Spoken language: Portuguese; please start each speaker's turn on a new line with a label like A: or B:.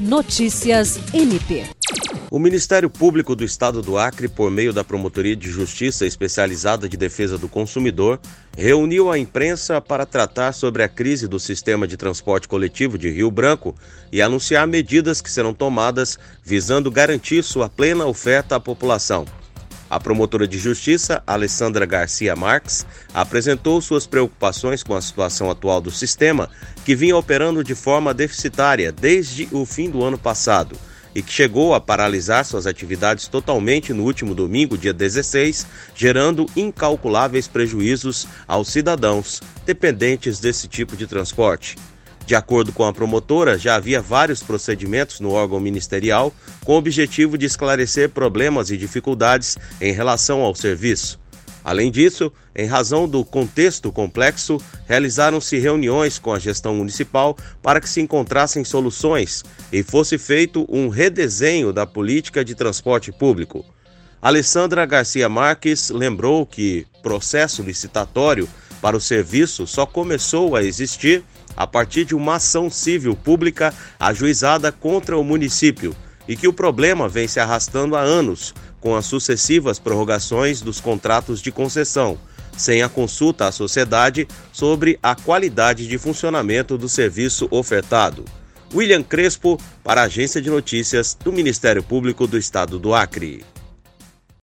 A: Notícias MP.
B: O Ministério Público do Estado do Acre, por meio da Promotoria de Justiça Especializada de Defesa do Consumidor, reuniu a imprensa para tratar sobre a crise do sistema de transporte coletivo de Rio Branco e anunciar medidas que serão tomadas visando garantir sua plena oferta à população. A promotora de justiça, Alessandra Garcia Marques, apresentou suas preocupações com a situação atual do sistema, que vinha operando de forma deficitária desde o fim do ano passado e que chegou a paralisar suas atividades totalmente no último domingo, dia 16, gerando incalculáveis prejuízos aos cidadãos dependentes desse tipo de transporte. De acordo com a promotora, já havia vários procedimentos no órgão ministerial com o objetivo de esclarecer problemas e dificuldades em relação ao serviço. Além disso, em razão do contexto complexo, realizaram-se reuniões com a gestão municipal para que se encontrassem soluções e fosse feito um redesenho da política de transporte público. Alessandra Garcia Marques lembrou que processo licitatório para o serviço só começou a existir a partir de uma ação civil pública ajuizada contra o município e que o problema vem se arrastando há anos com as sucessivas prorrogações dos contratos de concessão, sem a consulta à sociedade sobre a qualidade de funcionamento do serviço ofertado. William Crespo, para a Agência de Notícias do Ministério Público do Estado do Acre.